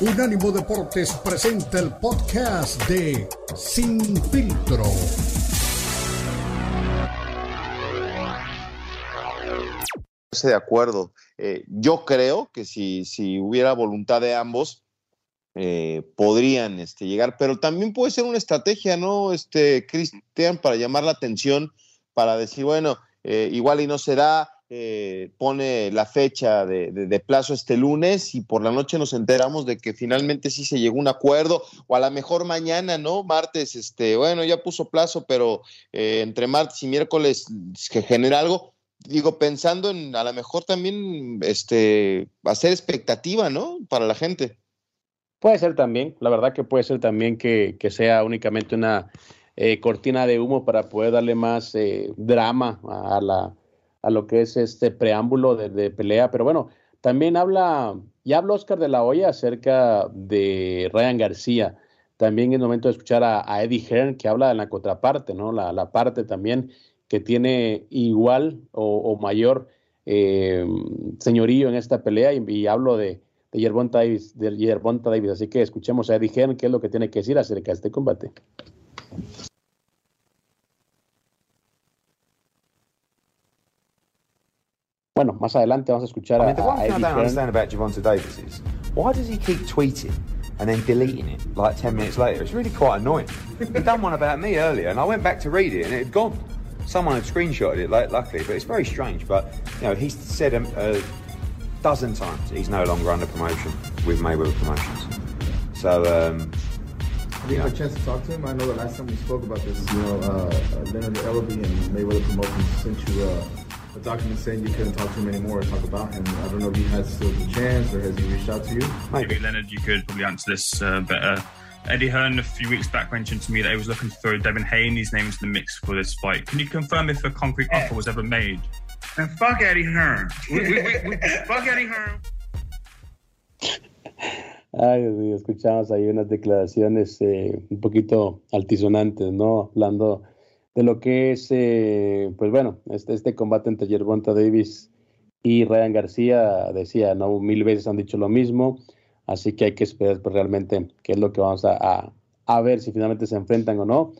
Unánimo Deportes presenta el podcast de Sin Filtro. de acuerdo. Eh, yo creo que si, si hubiera voluntad de ambos, eh, podrían este, llegar, pero también puede ser una estrategia, ¿no, este, Cristian, para llamar la atención, para decir, bueno, eh, igual y no se da, pone la fecha de, plazo este lunes y por la noche nos enteramos de que finalmente sí se llegó a un acuerdo, o a lo mejor mañana, ¿no? Martes, este, bueno, ya puso plazo, pero entre martes y miércoles que genera algo digo, pensando en a lo mejor también este, hacer expectativa, ¿no? Para la gente. Puede ser también, la verdad que puede ser también que, sea únicamente una eh, cortina de humo para poder darle más eh, drama a, la, a lo que es este preámbulo de, pelea. Pero bueno, también habla, ya habla Oscar de la Hoya acerca de Ryan García. También es momento de escuchar a, Eddie Hearn que habla de la contraparte, ¿no? La, la parte también que tiene igual o, mayor eh, señorío en esta pelea y, hablo de, de Yerbonta Davis, de Yerbonta Davis. Así que escuchemos a Eddie Hearn qué es lo que tiene que decir acerca de este combate. Bueno, más adelante vamos a escuchar a, a Eddie Hearn. about Gervonta Davis is, why does he keep tweeting and then deleting it like 10 minutes later? It's really quite annoying. He done one about me earlier and I went back to read it and it had gone. Someone had screenshotted it, luckily, but it's very strange. But you know, he's said a, a dozen times he's no longer under promotion with Mayweather Promotions. So. Um, have you had a chance to talk to him? I know the last time we spoke about this, you know, uh, uh, Leonard Ellaby and Mayweather Promotions sent you uh, a document saying you couldn't talk to him anymore or talk about him. I don't know if he has still the chance or has he reached out to you? Maybe, Maybe Leonard, you could probably answer this uh, better. Eddie Hearn a few weeks back mentioned to me that he was looking to throw Devin Haney's name into the mix for this fight. Can you confirm if a concrete offer was ever made? And fuck Eddie Hearn. We, we, we, fuck Eddie Hearn. Ay, Dios mío, escuchamos ahí unas declaraciones eh, un poquito altisonantes, ¿no? Hablando de lo que es, eh, pues bueno, este, este combate entre Yerbonta Davis y Ryan García, decía, ¿no? Mil veces han dicho lo mismo. Así que hay que esperar pues, realmente qué es lo que vamos a, ver si finalmente se enfrentan o no.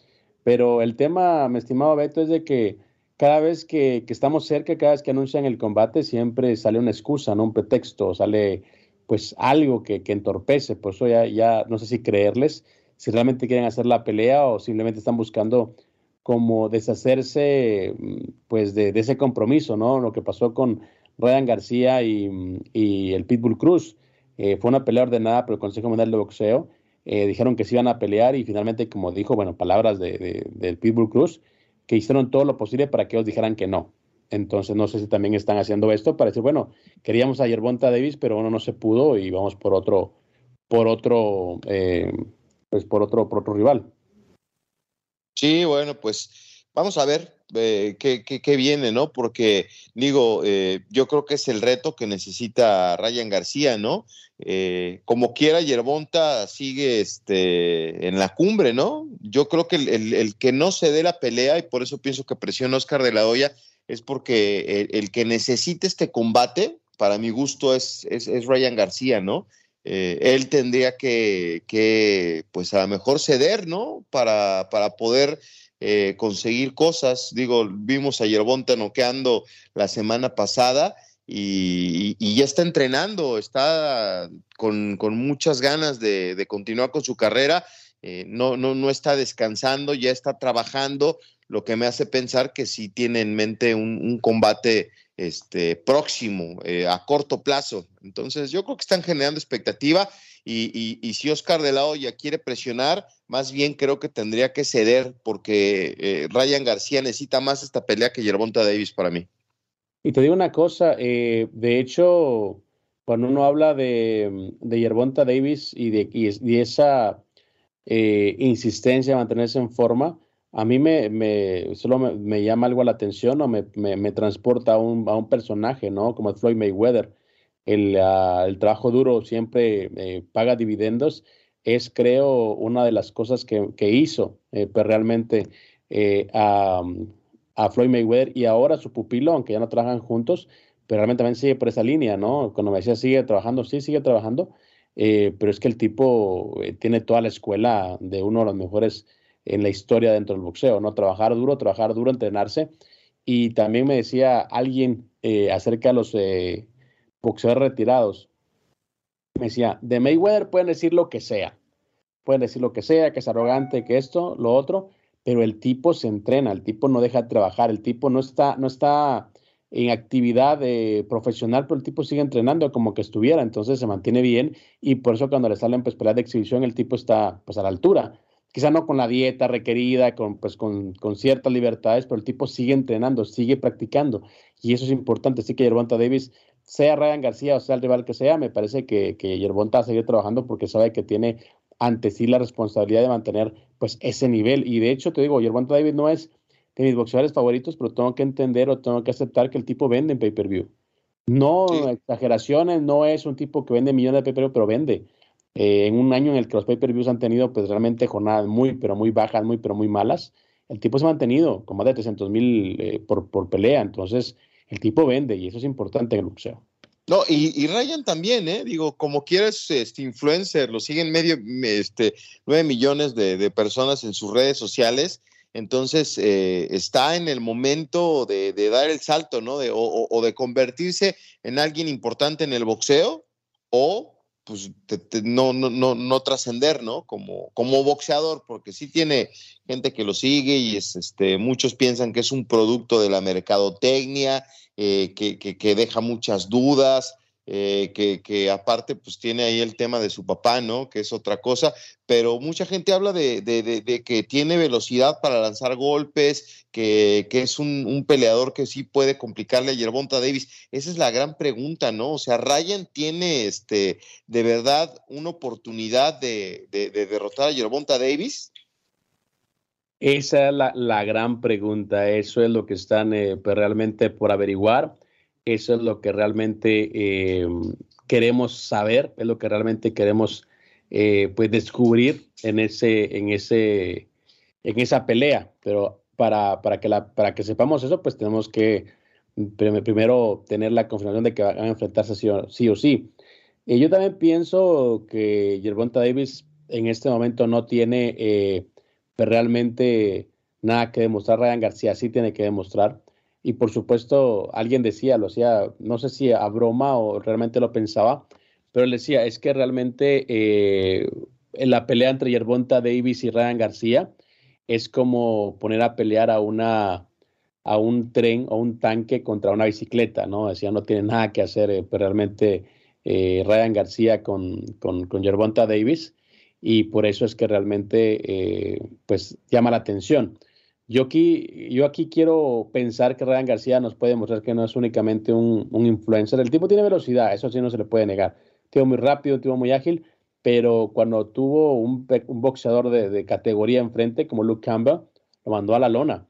Pero el tema, mi estimado Beto, es de que cada vez que, estamos cerca, cada vez que anuncian el combate, siempre sale una excusa, ¿no? Un pretexto, sale pues algo que, entorpece. Por eso ya, ya no sé si creerles, si realmente quieren hacer la pelea o simplemente están buscando como deshacerse pues de, ese compromiso, ¿no? Lo que pasó con Ryan García y, el Pitbull Cruz eh, fue una pelea ordenada por el Consejo Mundial de Boxeo. Eh, dijeron que se iban a pelear y finalmente, como dijo, bueno, palabras de, del Pitbull Cruz, que hicieron todo lo posible para que ellos dijeran que no. Entonces, no sé si también están haciendo esto para decir, bueno, queríamos a Yerbonta Davis, pero bueno, no se pudo y vamos por otro, por otro, eh, pues por otro, por otro rival. Sí, bueno, pues vamos a ver eh, qué, viene, ¿no? Porque digo, eh, yo creo que es el reto que necesita Ryan García, ¿no? Eh, como quiera, Yerbonta sigue este, en la cumbre, ¿no? Yo creo que el, que no se dé la pelea, y por eso pienso que presiona Oscar de la Hoya, es porque el, que necesita este combate, para mi gusto, es, es, Ryan García, ¿no? Él tendría que, pues a lo mejor ceder, ¿no? Para, para poder eh, conseguir cosas. Digo, vimos a Yerbonta noqueando la semana pasada y, ya está entrenando, está con, muchas ganas de, continuar con su carrera. Eh, no, no, no está descansando, ya está trabajando, lo que me hace pensar que sí tiene en mente un, combate este, próximo, eh, a corto plazo. Entonces, yo creo que están generando expectativa y, si Oscar de la Hoya quiere presionar, más bien creo que tendría que ceder porque eh, Ryan García necesita más esta pelea que Yerbonta Davis para mí. Y te digo una cosa, eh, de hecho, cuando uno habla de, de Yerbonta Davis y de, y, esa insistencia de mantenerse en forma, a mí me, solo me, llama algo a la atención o me, me, transporta a un, a un personaje, ¿no? Como Floyd Mayweather Ah, el, trabajo duro siempre eh, paga dividendos, es creo una de las cosas que, hizo eh, pues, realmente eh, a, Floyd Mayweather y ahora su pupilo, aunque ya no trabajan juntos, pero realmente también sigue por esa línea, ¿no? Cuando me decía sigue trabajando, sí, sigue trabajando, pero es que el tipo tiene toda la escuela de uno de los mejores en la historia dentro del boxeo, ¿no? Trabajar duro, trabajar duro, entrenarse. Y también me decía alguien eh, acerca de los boxeadores retirados. Me decía, de Mayweather pueden decir lo que sea. Pueden decir lo que sea, que es arrogante, que esto, lo otro, pero el tipo se entrena, el tipo no deja de trabajar, el tipo no está, no está en actividad eh, profesional, pero el tipo sigue entrenando como que estuviera, entonces se mantiene bien y por eso cuando le salen pues peleas de exhibición el tipo está pues a la altura. Quizá no con la dieta requerida, con, pues, con, con ciertas libertades, pero el tipo sigue entrenando, sigue practicando y eso es importante. Así que Yerbonta Davis, sea Ryan García o sea el rival que sea, me parece que, que Yerbonta va a seguir trabajando porque sabe que tiene ante sí la responsabilidad de mantener pues ese nivel. Y de hecho, te digo, Yerbonta Davis no es de mis boxeadores favoritos, pero tengo que entender o tengo que aceptar que el tipo vende en pay-per-view. No exageraciones, no es un tipo que vende millones de pay-per-view, pero vende. Eh, en un año en el que los pay-per-views han tenido pues realmente jornadas muy, pero muy bajas, muy, pero muy malas, el tipo se ha mantenido con más de 300 mil eh, por, por pelea. Entonces, el tipo vende y eso es importante en el boxeo. No, y, y, Ryan también, ¿eh? Digo, como quieres, este influencer, lo siguen medio, este, nueve millones de, de personas en sus redes sociales entonces, eh, está en el momento de, dar el salto, ¿no? De, o, de convertirse en alguien importante en el boxeo o pues no, no, no, no trascender, ¿no? Como, como boxeador, porque sí tiene gente que lo sigue y es, este, muchos piensan que es un producto de la mercadotecnia, eh, que, que, deja muchas dudas, eh, que, aparte pues tiene ahí el tema de su papá, ¿no? Que es otra cosa, pero mucha gente habla de, que tiene velocidad para lanzar golpes, que, es un, peleador que sí puede complicarle a Yerbonta Davis. Esa es la gran pregunta, ¿no? O sea, Ryan tiene este, de verdad una oportunidad de, derrotar a Yerbonta Davis. Esa es la, gran pregunta, eso es lo que están eh, pues, realmente por averiguar eso es lo que realmente eh, queremos saber, es lo que realmente queremos eh, pues descubrir en ese, en ese, en esa pelea. Pero para, para, que la, para que sepamos eso, pues tenemos que primero tener la confirmación de que van a enfrentarse sí o sí. O sí. Y yo también pienso que Yerbonta Davis en este momento no tiene eh, realmente nada que demostrar. Ryan García sí tiene que demostrar. Y por supuesto, alguien decía, lo hacía, no sé si a broma o realmente lo pensaba, pero él decía, es que realmente eh, en la pelea entre Yerbonta Davis y Ryan García es como poner a pelear a una a un tren o un tanque contra una bicicleta, ¿no? Decía, no tiene nada que hacer eh, pero realmente eh, Ryan García con, con, con Yerbonta Davis y por eso es que realmente pues llama la atención. Yo aquí, yo aquí quiero pensar que Ryan García nos puede mostrar que no es únicamente un, influencer. El tipo tiene velocidad, eso sí no se le puede negar. Tiene muy rápido, tiene muy ágil, pero cuando tuvo un, boxeador de, categoría enfrente, como Luke Campbell, lo mandó a la lona.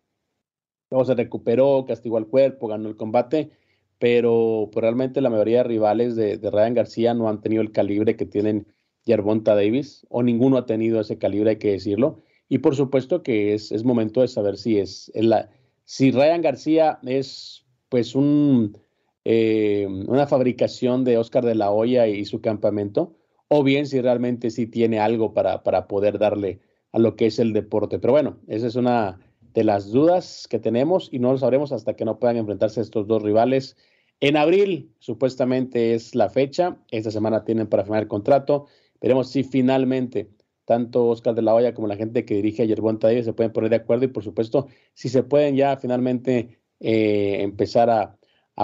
Luego se recuperó, castigó al cuerpo, ganó el combate, pero, pues, realmente la mayoría de rivales de, de, Ryan García no han tenido el calibre que tienen Yerbonta Davis, o ninguno ha tenido ese calibre, hay que decirlo. Y por supuesto que es, es momento de saber si es, la, si Ryan García es pues un, eh, una fabricación de Oscar de la Hoya y su campamento, o bien si realmente sí tiene algo para, para poder darle a lo que es el deporte. Pero bueno, esa es una de las dudas que tenemos y no lo sabremos hasta que no puedan enfrentarse estos dos rivales. En abril, supuestamente es la fecha. Esta semana tienen para firmar el contrato. Veremos si finalmente tanto Oscar de la Hoya como la gente que dirige a Yerbonta Davis se pueden poner de acuerdo y por supuesto si se pueden ya finalmente eh, empezar a,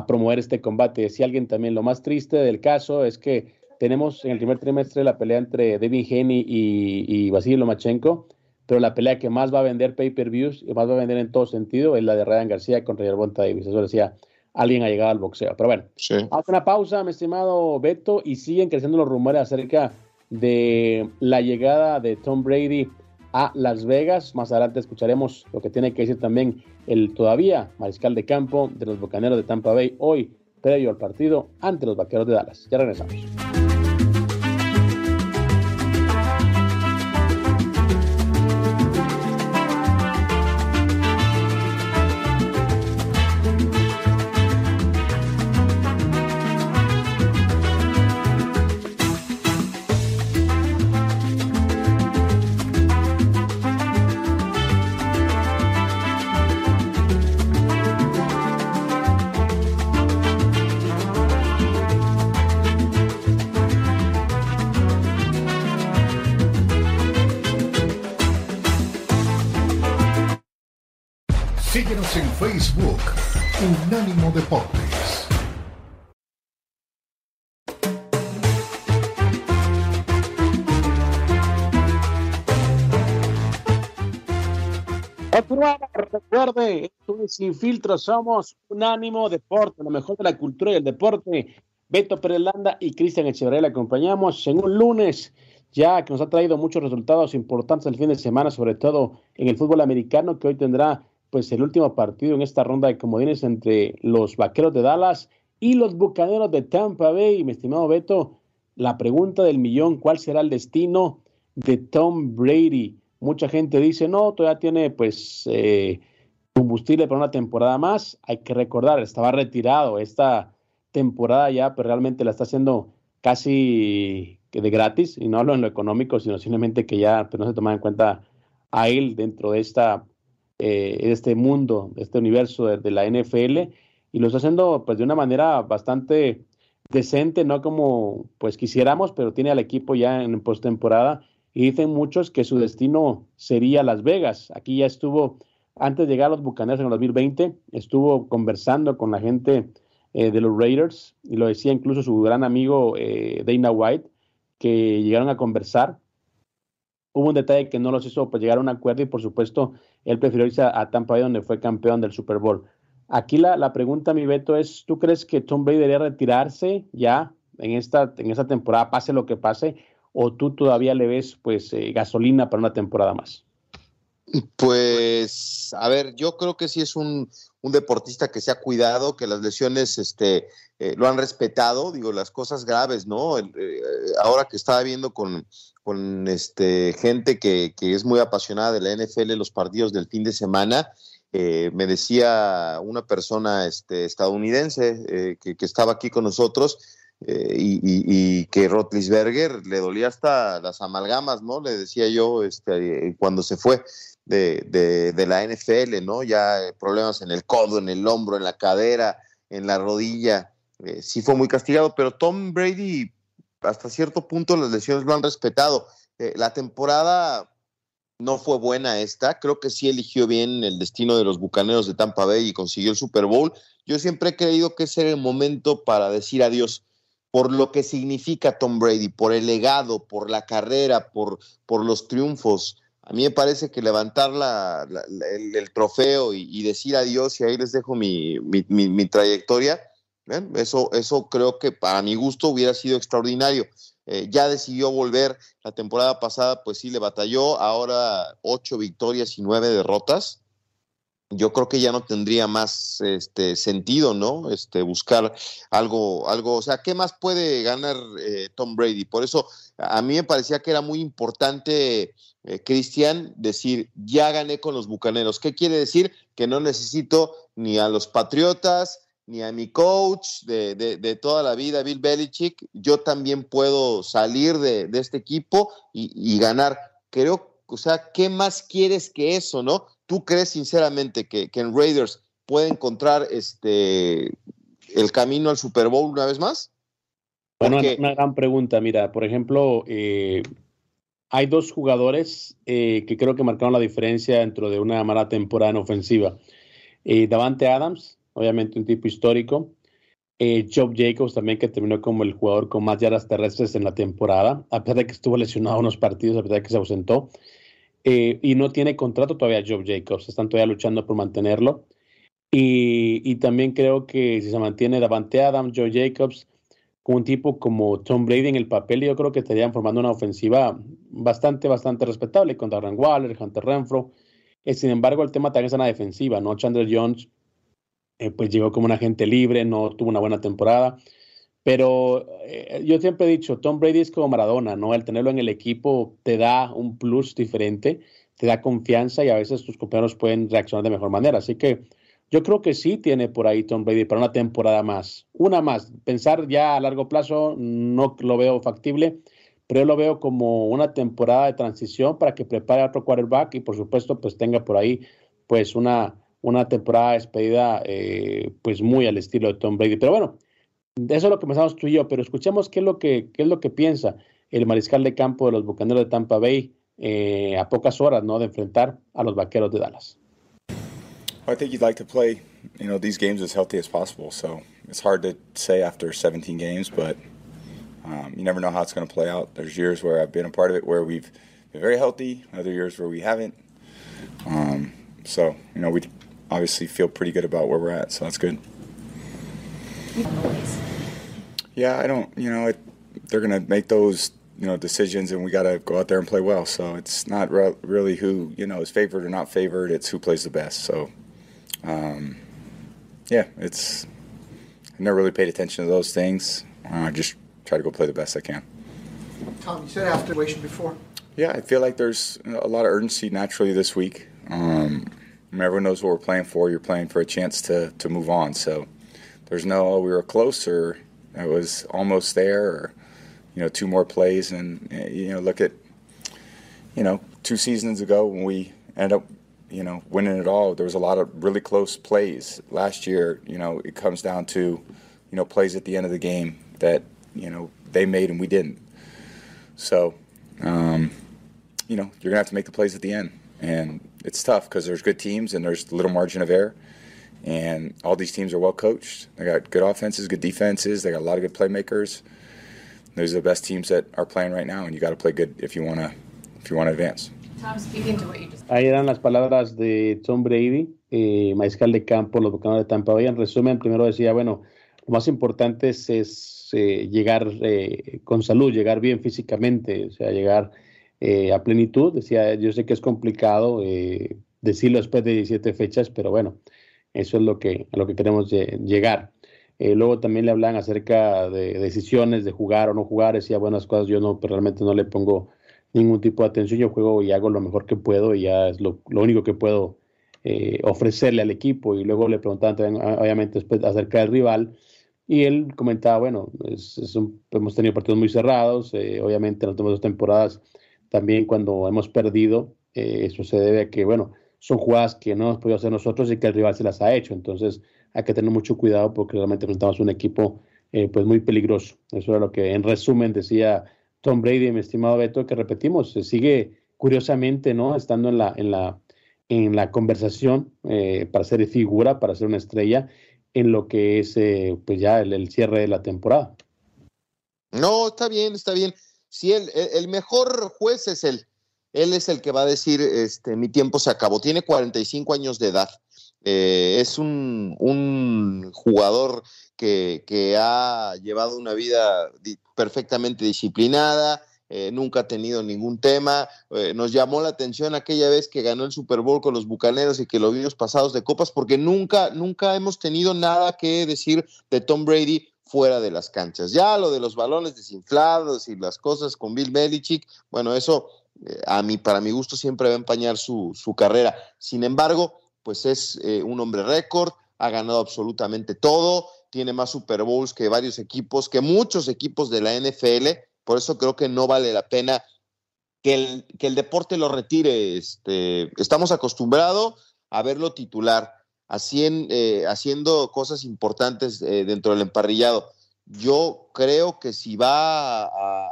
promover este combate. Si alguien también, lo más triste del caso es que tenemos en el primer trimestre la pelea entre Devin Haney y, y Vasily Lomachenko, pero la pelea que más va a vender pay-per-views y más va a vender en todo sentido es la de Ryan García contra Yerbonta Davis. Eso decía alguien ha llegado al boxeo. Pero bueno, hace una pausa, mi estimado Beto, y siguen creciendo los rumores acerca de la llegada de Tom Brady a Las Vegas. Más adelante escucharemos lo que tiene que decir también el todavía mariscal de campo de los Bocaneros de Tampa Bay hoy, previo al partido ante los Vaqueros de Dallas. Ya regresamos. Facebook, Unánimo Deportes. recuerde, esto es Sin Filtro, somos Unánimo Deporte, lo mejor de la cultura y el deporte. Beto Perelanda y Cristian Echeverría le acompañamos en un lunes ya que nos ha traído muchos resultados importantes el fin de semana, sobre todo en el fútbol americano, que hoy tendrá pues el último partido en esta ronda de comodines entre los Vaqueros de Dallas y los Bucaneros de Tampa Bay. Mi estimado Beto, la pregunta del millón, ¿cuál será el destino de Tom Brady? Mucha gente dice, no, todavía tiene pues eh, combustible para una temporada más. Hay que recordar, estaba retirado esta temporada ya, pero realmente la está haciendo casi de gratis, y no hablo en lo económico, sino simplemente que ya pues, no se toma en cuenta a él dentro de esta eh, este mundo, este universo de, la NFL, y lo está haciendo pues de una manera bastante decente, no como pues quisiéramos, pero tiene al equipo ya en postemporada y dicen muchos que su destino sería Las Vegas. Aquí ya estuvo, antes de llegar a los Bucaneros en el 2020, estuvo conversando con la gente eh, de los Raiders y lo decía incluso su gran amigo eh, Dana White, que llegaron a conversar. Hubo un detalle que no los hizo pues, llegar a un acuerdo y por supuesto él prefirió irse a, Tampa Bay donde fue campeón del Super Bowl. Aquí la, la, pregunta, mi Beto, es, ¿tú crees que Tom Brady debería retirarse ya en esta, en esta temporada, pase lo que pase, o tú todavía le ves pues eh, gasolina para una temporada más? Pues, a ver, yo creo que sí es un, deportista que se ha cuidado, que las lesiones este, eh, lo han respetado, digo, las cosas graves, ¿no? Eh, ahora que estaba viendo con, con este, gente que, que, es muy apasionada de la NFL, los partidos del fin de semana, eh, me decía una persona este, estadounidense que, que, estaba aquí con nosotros, y, y, y, que Rotlisberger le dolía hasta las amalgamas, ¿no? Le decía yo este, cuando se fue de, de, la NFL, ¿no? Ya eh, problemas en el codo, en el hombro, en la cadera, en la rodilla. Eh, sí fue muy castigado, pero Tom Brady, hasta cierto punto, las lesiones lo han respetado. Eh, la temporada no fue buena esta, creo que sí eligió bien el destino de los Bucaneros de Tampa Bay y consiguió el Super Bowl. Yo siempre he creído que ese el momento para decir adiós por lo que significa Tom Brady, por el legado, por la carrera, por, por los triunfos. A mí me parece que levantar la, el, trofeo y, decir adiós y ahí les dejo mi, mi, trayectoria, eso, eso creo que para mi gusto hubiera sido extraordinario. Eh, ya decidió volver la temporada pasada, pues sí le batalló, ahora ocho victorias y nueve derrotas. Yo creo que ya no tendría más este, sentido, ¿no? Este, buscar algo, algo, o sea, ¿qué más puede ganar eh, Tom Brady? Por eso a mí me parecía que era muy importante eh, Cristian, decir, ya gané con los Bucaneros. ¿Qué quiere decir? Que no necesito ni a los Patriotas, ni a mi coach de, de, toda la vida, Bill Belichick. Yo también puedo salir de, de este equipo y, y, ganar. Creo, o sea, ¿qué más quieres que eso, no? ¿Tú crees sinceramente que, que en Raiders puede encontrar este el camino al Super Bowl una vez más? Bueno, una gran pregunta. Mira, por ejemplo, eh, hay dos jugadores eh, que creo que marcaron la diferencia dentro de una mala temporada en ofensiva. Eh, Davante Adams, obviamente un tipo histórico. Eh, Job Jacobs también, que terminó como el jugador con más yardas terrestres en la temporada, a pesar de que estuvo lesionado unos partidos, a pesar de que se ausentó. y no tiene contrato todavía Job Jacobs, están todavía luchando por mantenerlo. Y, también creo que si se mantiene Davante Adams, Joe Jacobs, con un tipo como Tom Brady en el papel, yo creo que estarían formando una ofensiva bastante, bastante respetable con Darren Waller, Hunter Renfro. Eh, sin embargo, el tema también es en la defensiva, ¿no? Chandler Jones, eh, pues llegó como un agente libre, no tuvo una buena temporada. Pero eh, yo siempre he dicho, Tom Brady es como Maradona, ¿no? El tenerlo en el equipo te da un plus diferente, te da confianza y a veces tus compañeros pueden reaccionar de mejor manera. Así que yo creo que sí tiene por ahí Tom Brady para una temporada más. Una más. Pensar ya a largo plazo no lo veo factible, pero yo lo veo como una temporada de transición para que prepare otro quarterback y por supuesto pues tenga por ahí pues una, una temporada despedida eh, pues muy al estilo de Tom Brady. Pero bueno, eso es lo que pensamos tú y yo, pero escuchemos qué es lo que, qué es lo que piensa el mariscal de campo de los Bucaneros de Tampa Bay eh, a pocas horas ¿no? de enfrentar a los Vaqueros de Dallas. I think you'd like to play, you know, these games as healthy as possible. So it's hard to say after 17 games, but um, you never know how it's going to play out. There's years where I've been a part of it where we've been very healthy, other years where we haven't. Um, so you know, we obviously feel pretty good about where we're at, so that's good. Yeah, I don't. You know, it, they're going to make those you know decisions, and we got to go out there and play well. So it's not re- really who you know is favored or not favored. It's who plays the best. So um, yeah, it's I never really paid attention to those things. I uh, just try to go play the best I can. Tom, you said after situation before. Yeah, I feel like there's a lot of urgency naturally this week. Um, everyone knows what we're playing for. You're playing for a chance to, to move on. So there's no, oh, we were closer. It was almost there, or you know, two more plays, and you know, look at, you know, two seasons ago when we ended up, you know, winning it all. There was a lot of really close plays last year. You know, it comes down to, you know, plays at the end of the game that you know they made and we didn't. So, um, you know, you're gonna have to make the plays at the end, and it's tough because there's good teams and there's little margin of error. And all these teams are well coached. They got good offenses, good defenses. They got a lot of good playmakers. Those are the best teams that are playing right now, and you got to play good if you want to if you want to advance. Ahí eran las palabras de Tom Brady, eh, mariscal de campo, los Bucaneros de Tampa Bay. En resumen, primero decía, bueno, lo más importante es, es eh, llegar eh, con salud, llegar bien físicamente, o sea, llegar eh, a plenitud. Decía, yo sé que es complicado decirlo después de 17 fechas, pero bueno, eso es lo que, a lo que queremos llegar. luego también le hablan acerca de decisiones de jugar o no jugar. Decía, buenas cosas, yo no, pero realmente no le pongo ningún tipo de atención. Yo juego y hago lo mejor que puedo y ya es lo, lo único que puedo ofrecerle al equipo. Y luego le preguntaban también, obviamente, después acerca del rival. Y él comentaba, bueno, hemos tenido partidos muy cerrados, eh, obviamente en las últimas dos temporadas también cuando hemos perdido, eh, eso se debe a que, bueno, son jugadas que no hemos podido hacer nosotros y que el rival se las ha hecho. Entonces hay que tener mucho cuidado porque realmente enfrentamos un equipo eh, pues muy peligroso. Eso era lo que en resumen decía Tom Brady, mi estimado Beto, que repetimos, se sigue curiosamente, ¿no? Estando en la, en la, en la conversación para ser figura, para ser una estrella en lo que es eh, pues ya el, cierre de la temporada. No, está bien, está bien. Si el, el, mejor juez es él. Él es el que va a decir, este, mi tiempo se acabó. Tiene 45 años de edad. Eh, es un, un jugador que, que, ha llevado una vida perfectamente disciplinada, eh, nunca ha tenido ningún tema. Eh, nos llamó la atención aquella vez que ganó el Super Bowl con los Bucaneros y que lo vimos pasados de copas, porque nunca, nunca hemos tenido nada que decir de Tom Brady fuera de las canchas. Ya lo de los balones desinflados y las cosas con Bill Belichick, bueno, eso a mí, para mi gusto, siempre va a empañar su, su carrera. Sin embargo, pues es un hombre récord, ha ganado absolutamente todo, tiene más Super Bowls que varios equipos, que muchos equipos de la NFL por eso creo que no vale la pena que el, que el deporte lo retire. Este, estamos acostumbrados a verlo titular, eh, haciendo cosas importantes eh, dentro del emparrillado. Yo creo que si va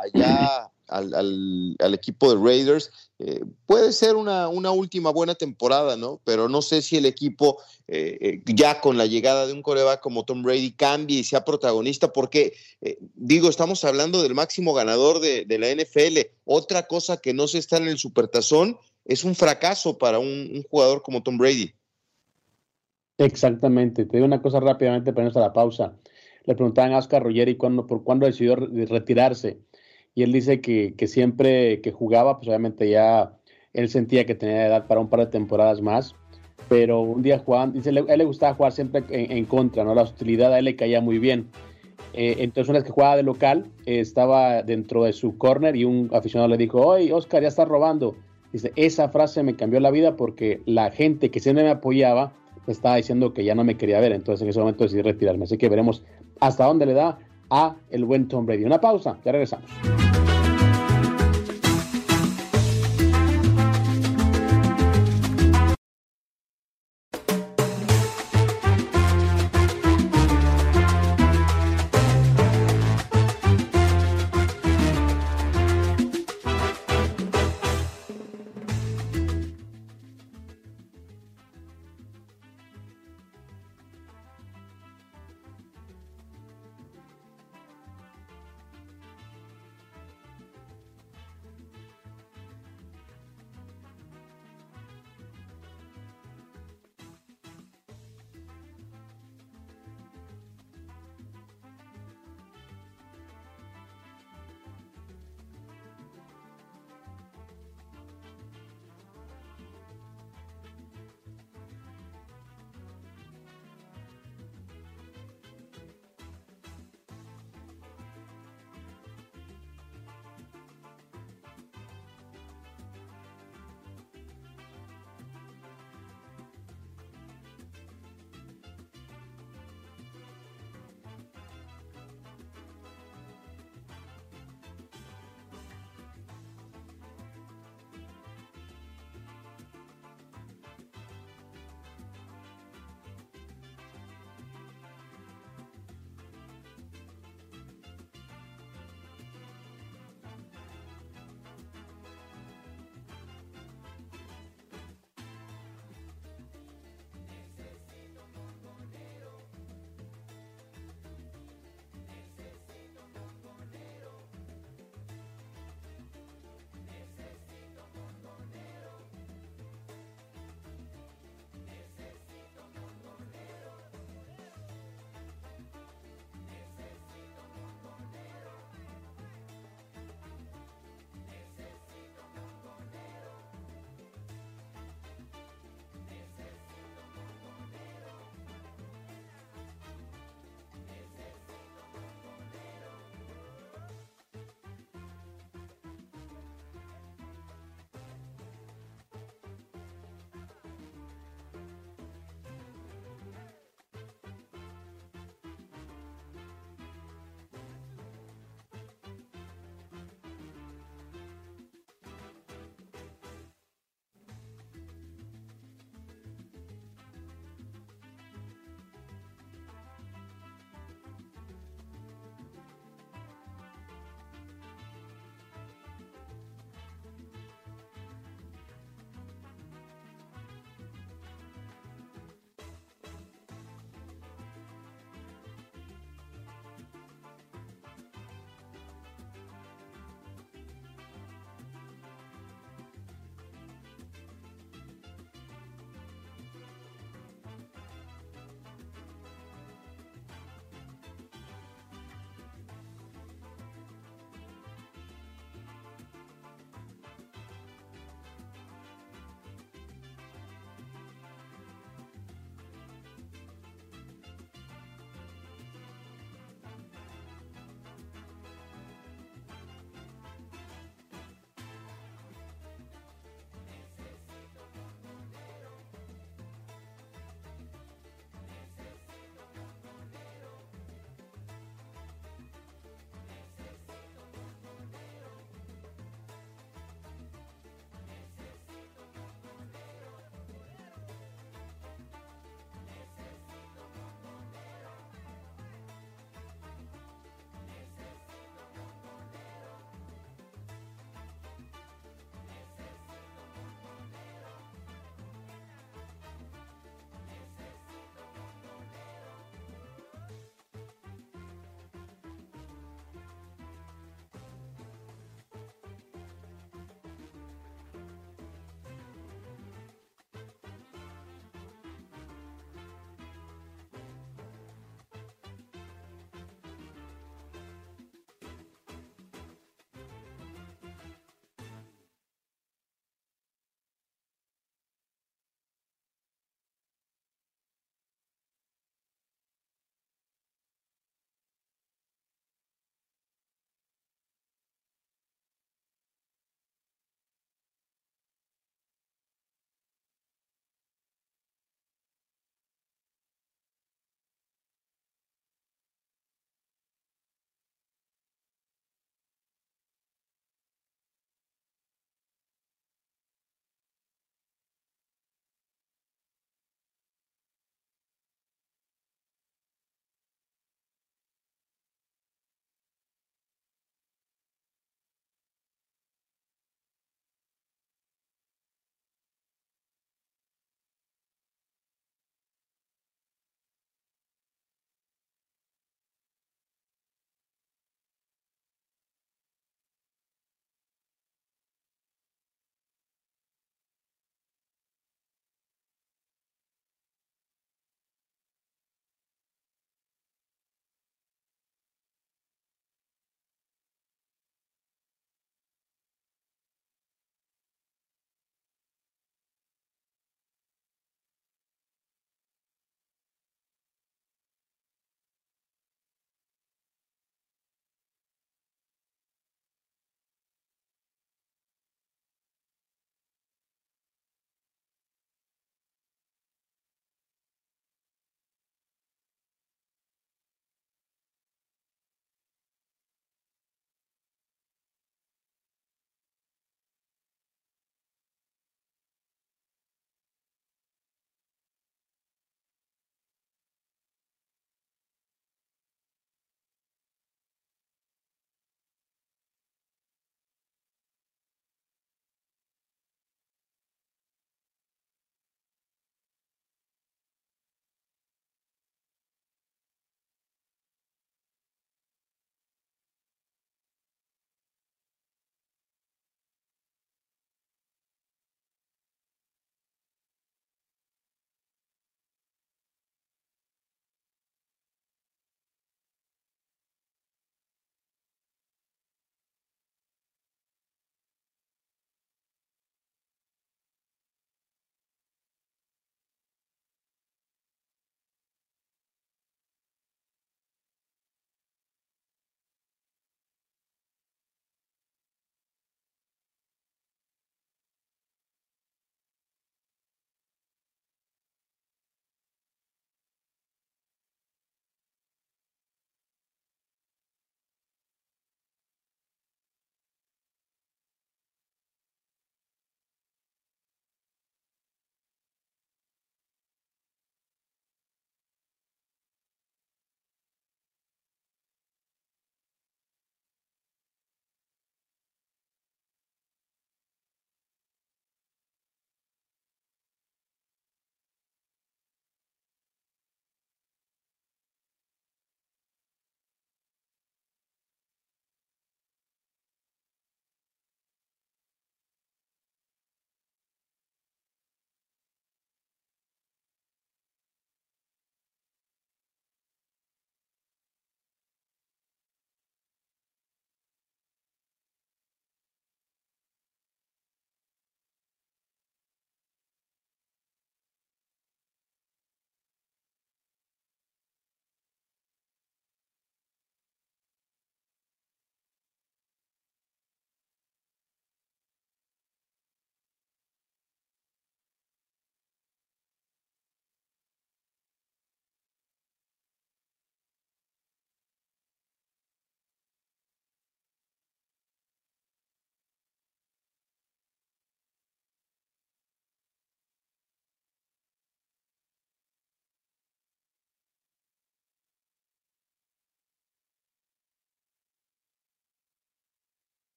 allá al, al, equipo de Raiders. Eh, puede ser una, una, última buena temporada, ¿no? Pero no sé si el equipo, eh, eh, ya con la llegada de un coreback como Tom Brady, cambie y sea protagonista, porque, digo, estamos hablando del máximo ganador de, de, la NFL. Otra cosa que no se está en el supertazón es un fracaso para un, jugador como Tom Brady. Exactamente. Te digo una cosa rápidamente para irnos a la pausa. Le preguntaban a Oscar Ruggeri cuándo, por cuándo decidió retirarse y él dice que, que, siempre que jugaba, pues obviamente ya él sentía que tenía edad para un par de temporadas más, pero un día jugando, dice, él le gustaba jugar siempre en, contra, ¿no? La hostilidad a él le caía muy bien. Eh, entonces, una vez que jugaba de local, estaba dentro de su corner y un aficionado le dijo, oye, Oscar, ya estás robando. Dice, esa frase me cambió la vida porque la gente que siempre me apoyaba me estaba diciendo que ya no me quería ver, entonces en ese momento decidí retirarme. Así que veremos hasta dónde le da a el buen Tom Brady. Una pausa, ya regresamos.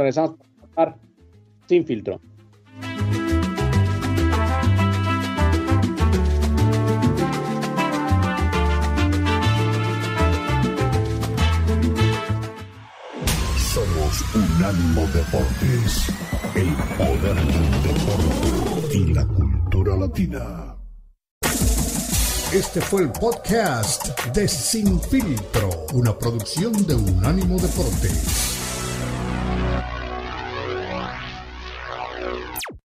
regresamos a regresar sin filtro. Somos un Unánimo Deportes el poder del deporte y la cultura latina. Este fue el podcast de Sin Filtro, una producción de Unánimo Deportes.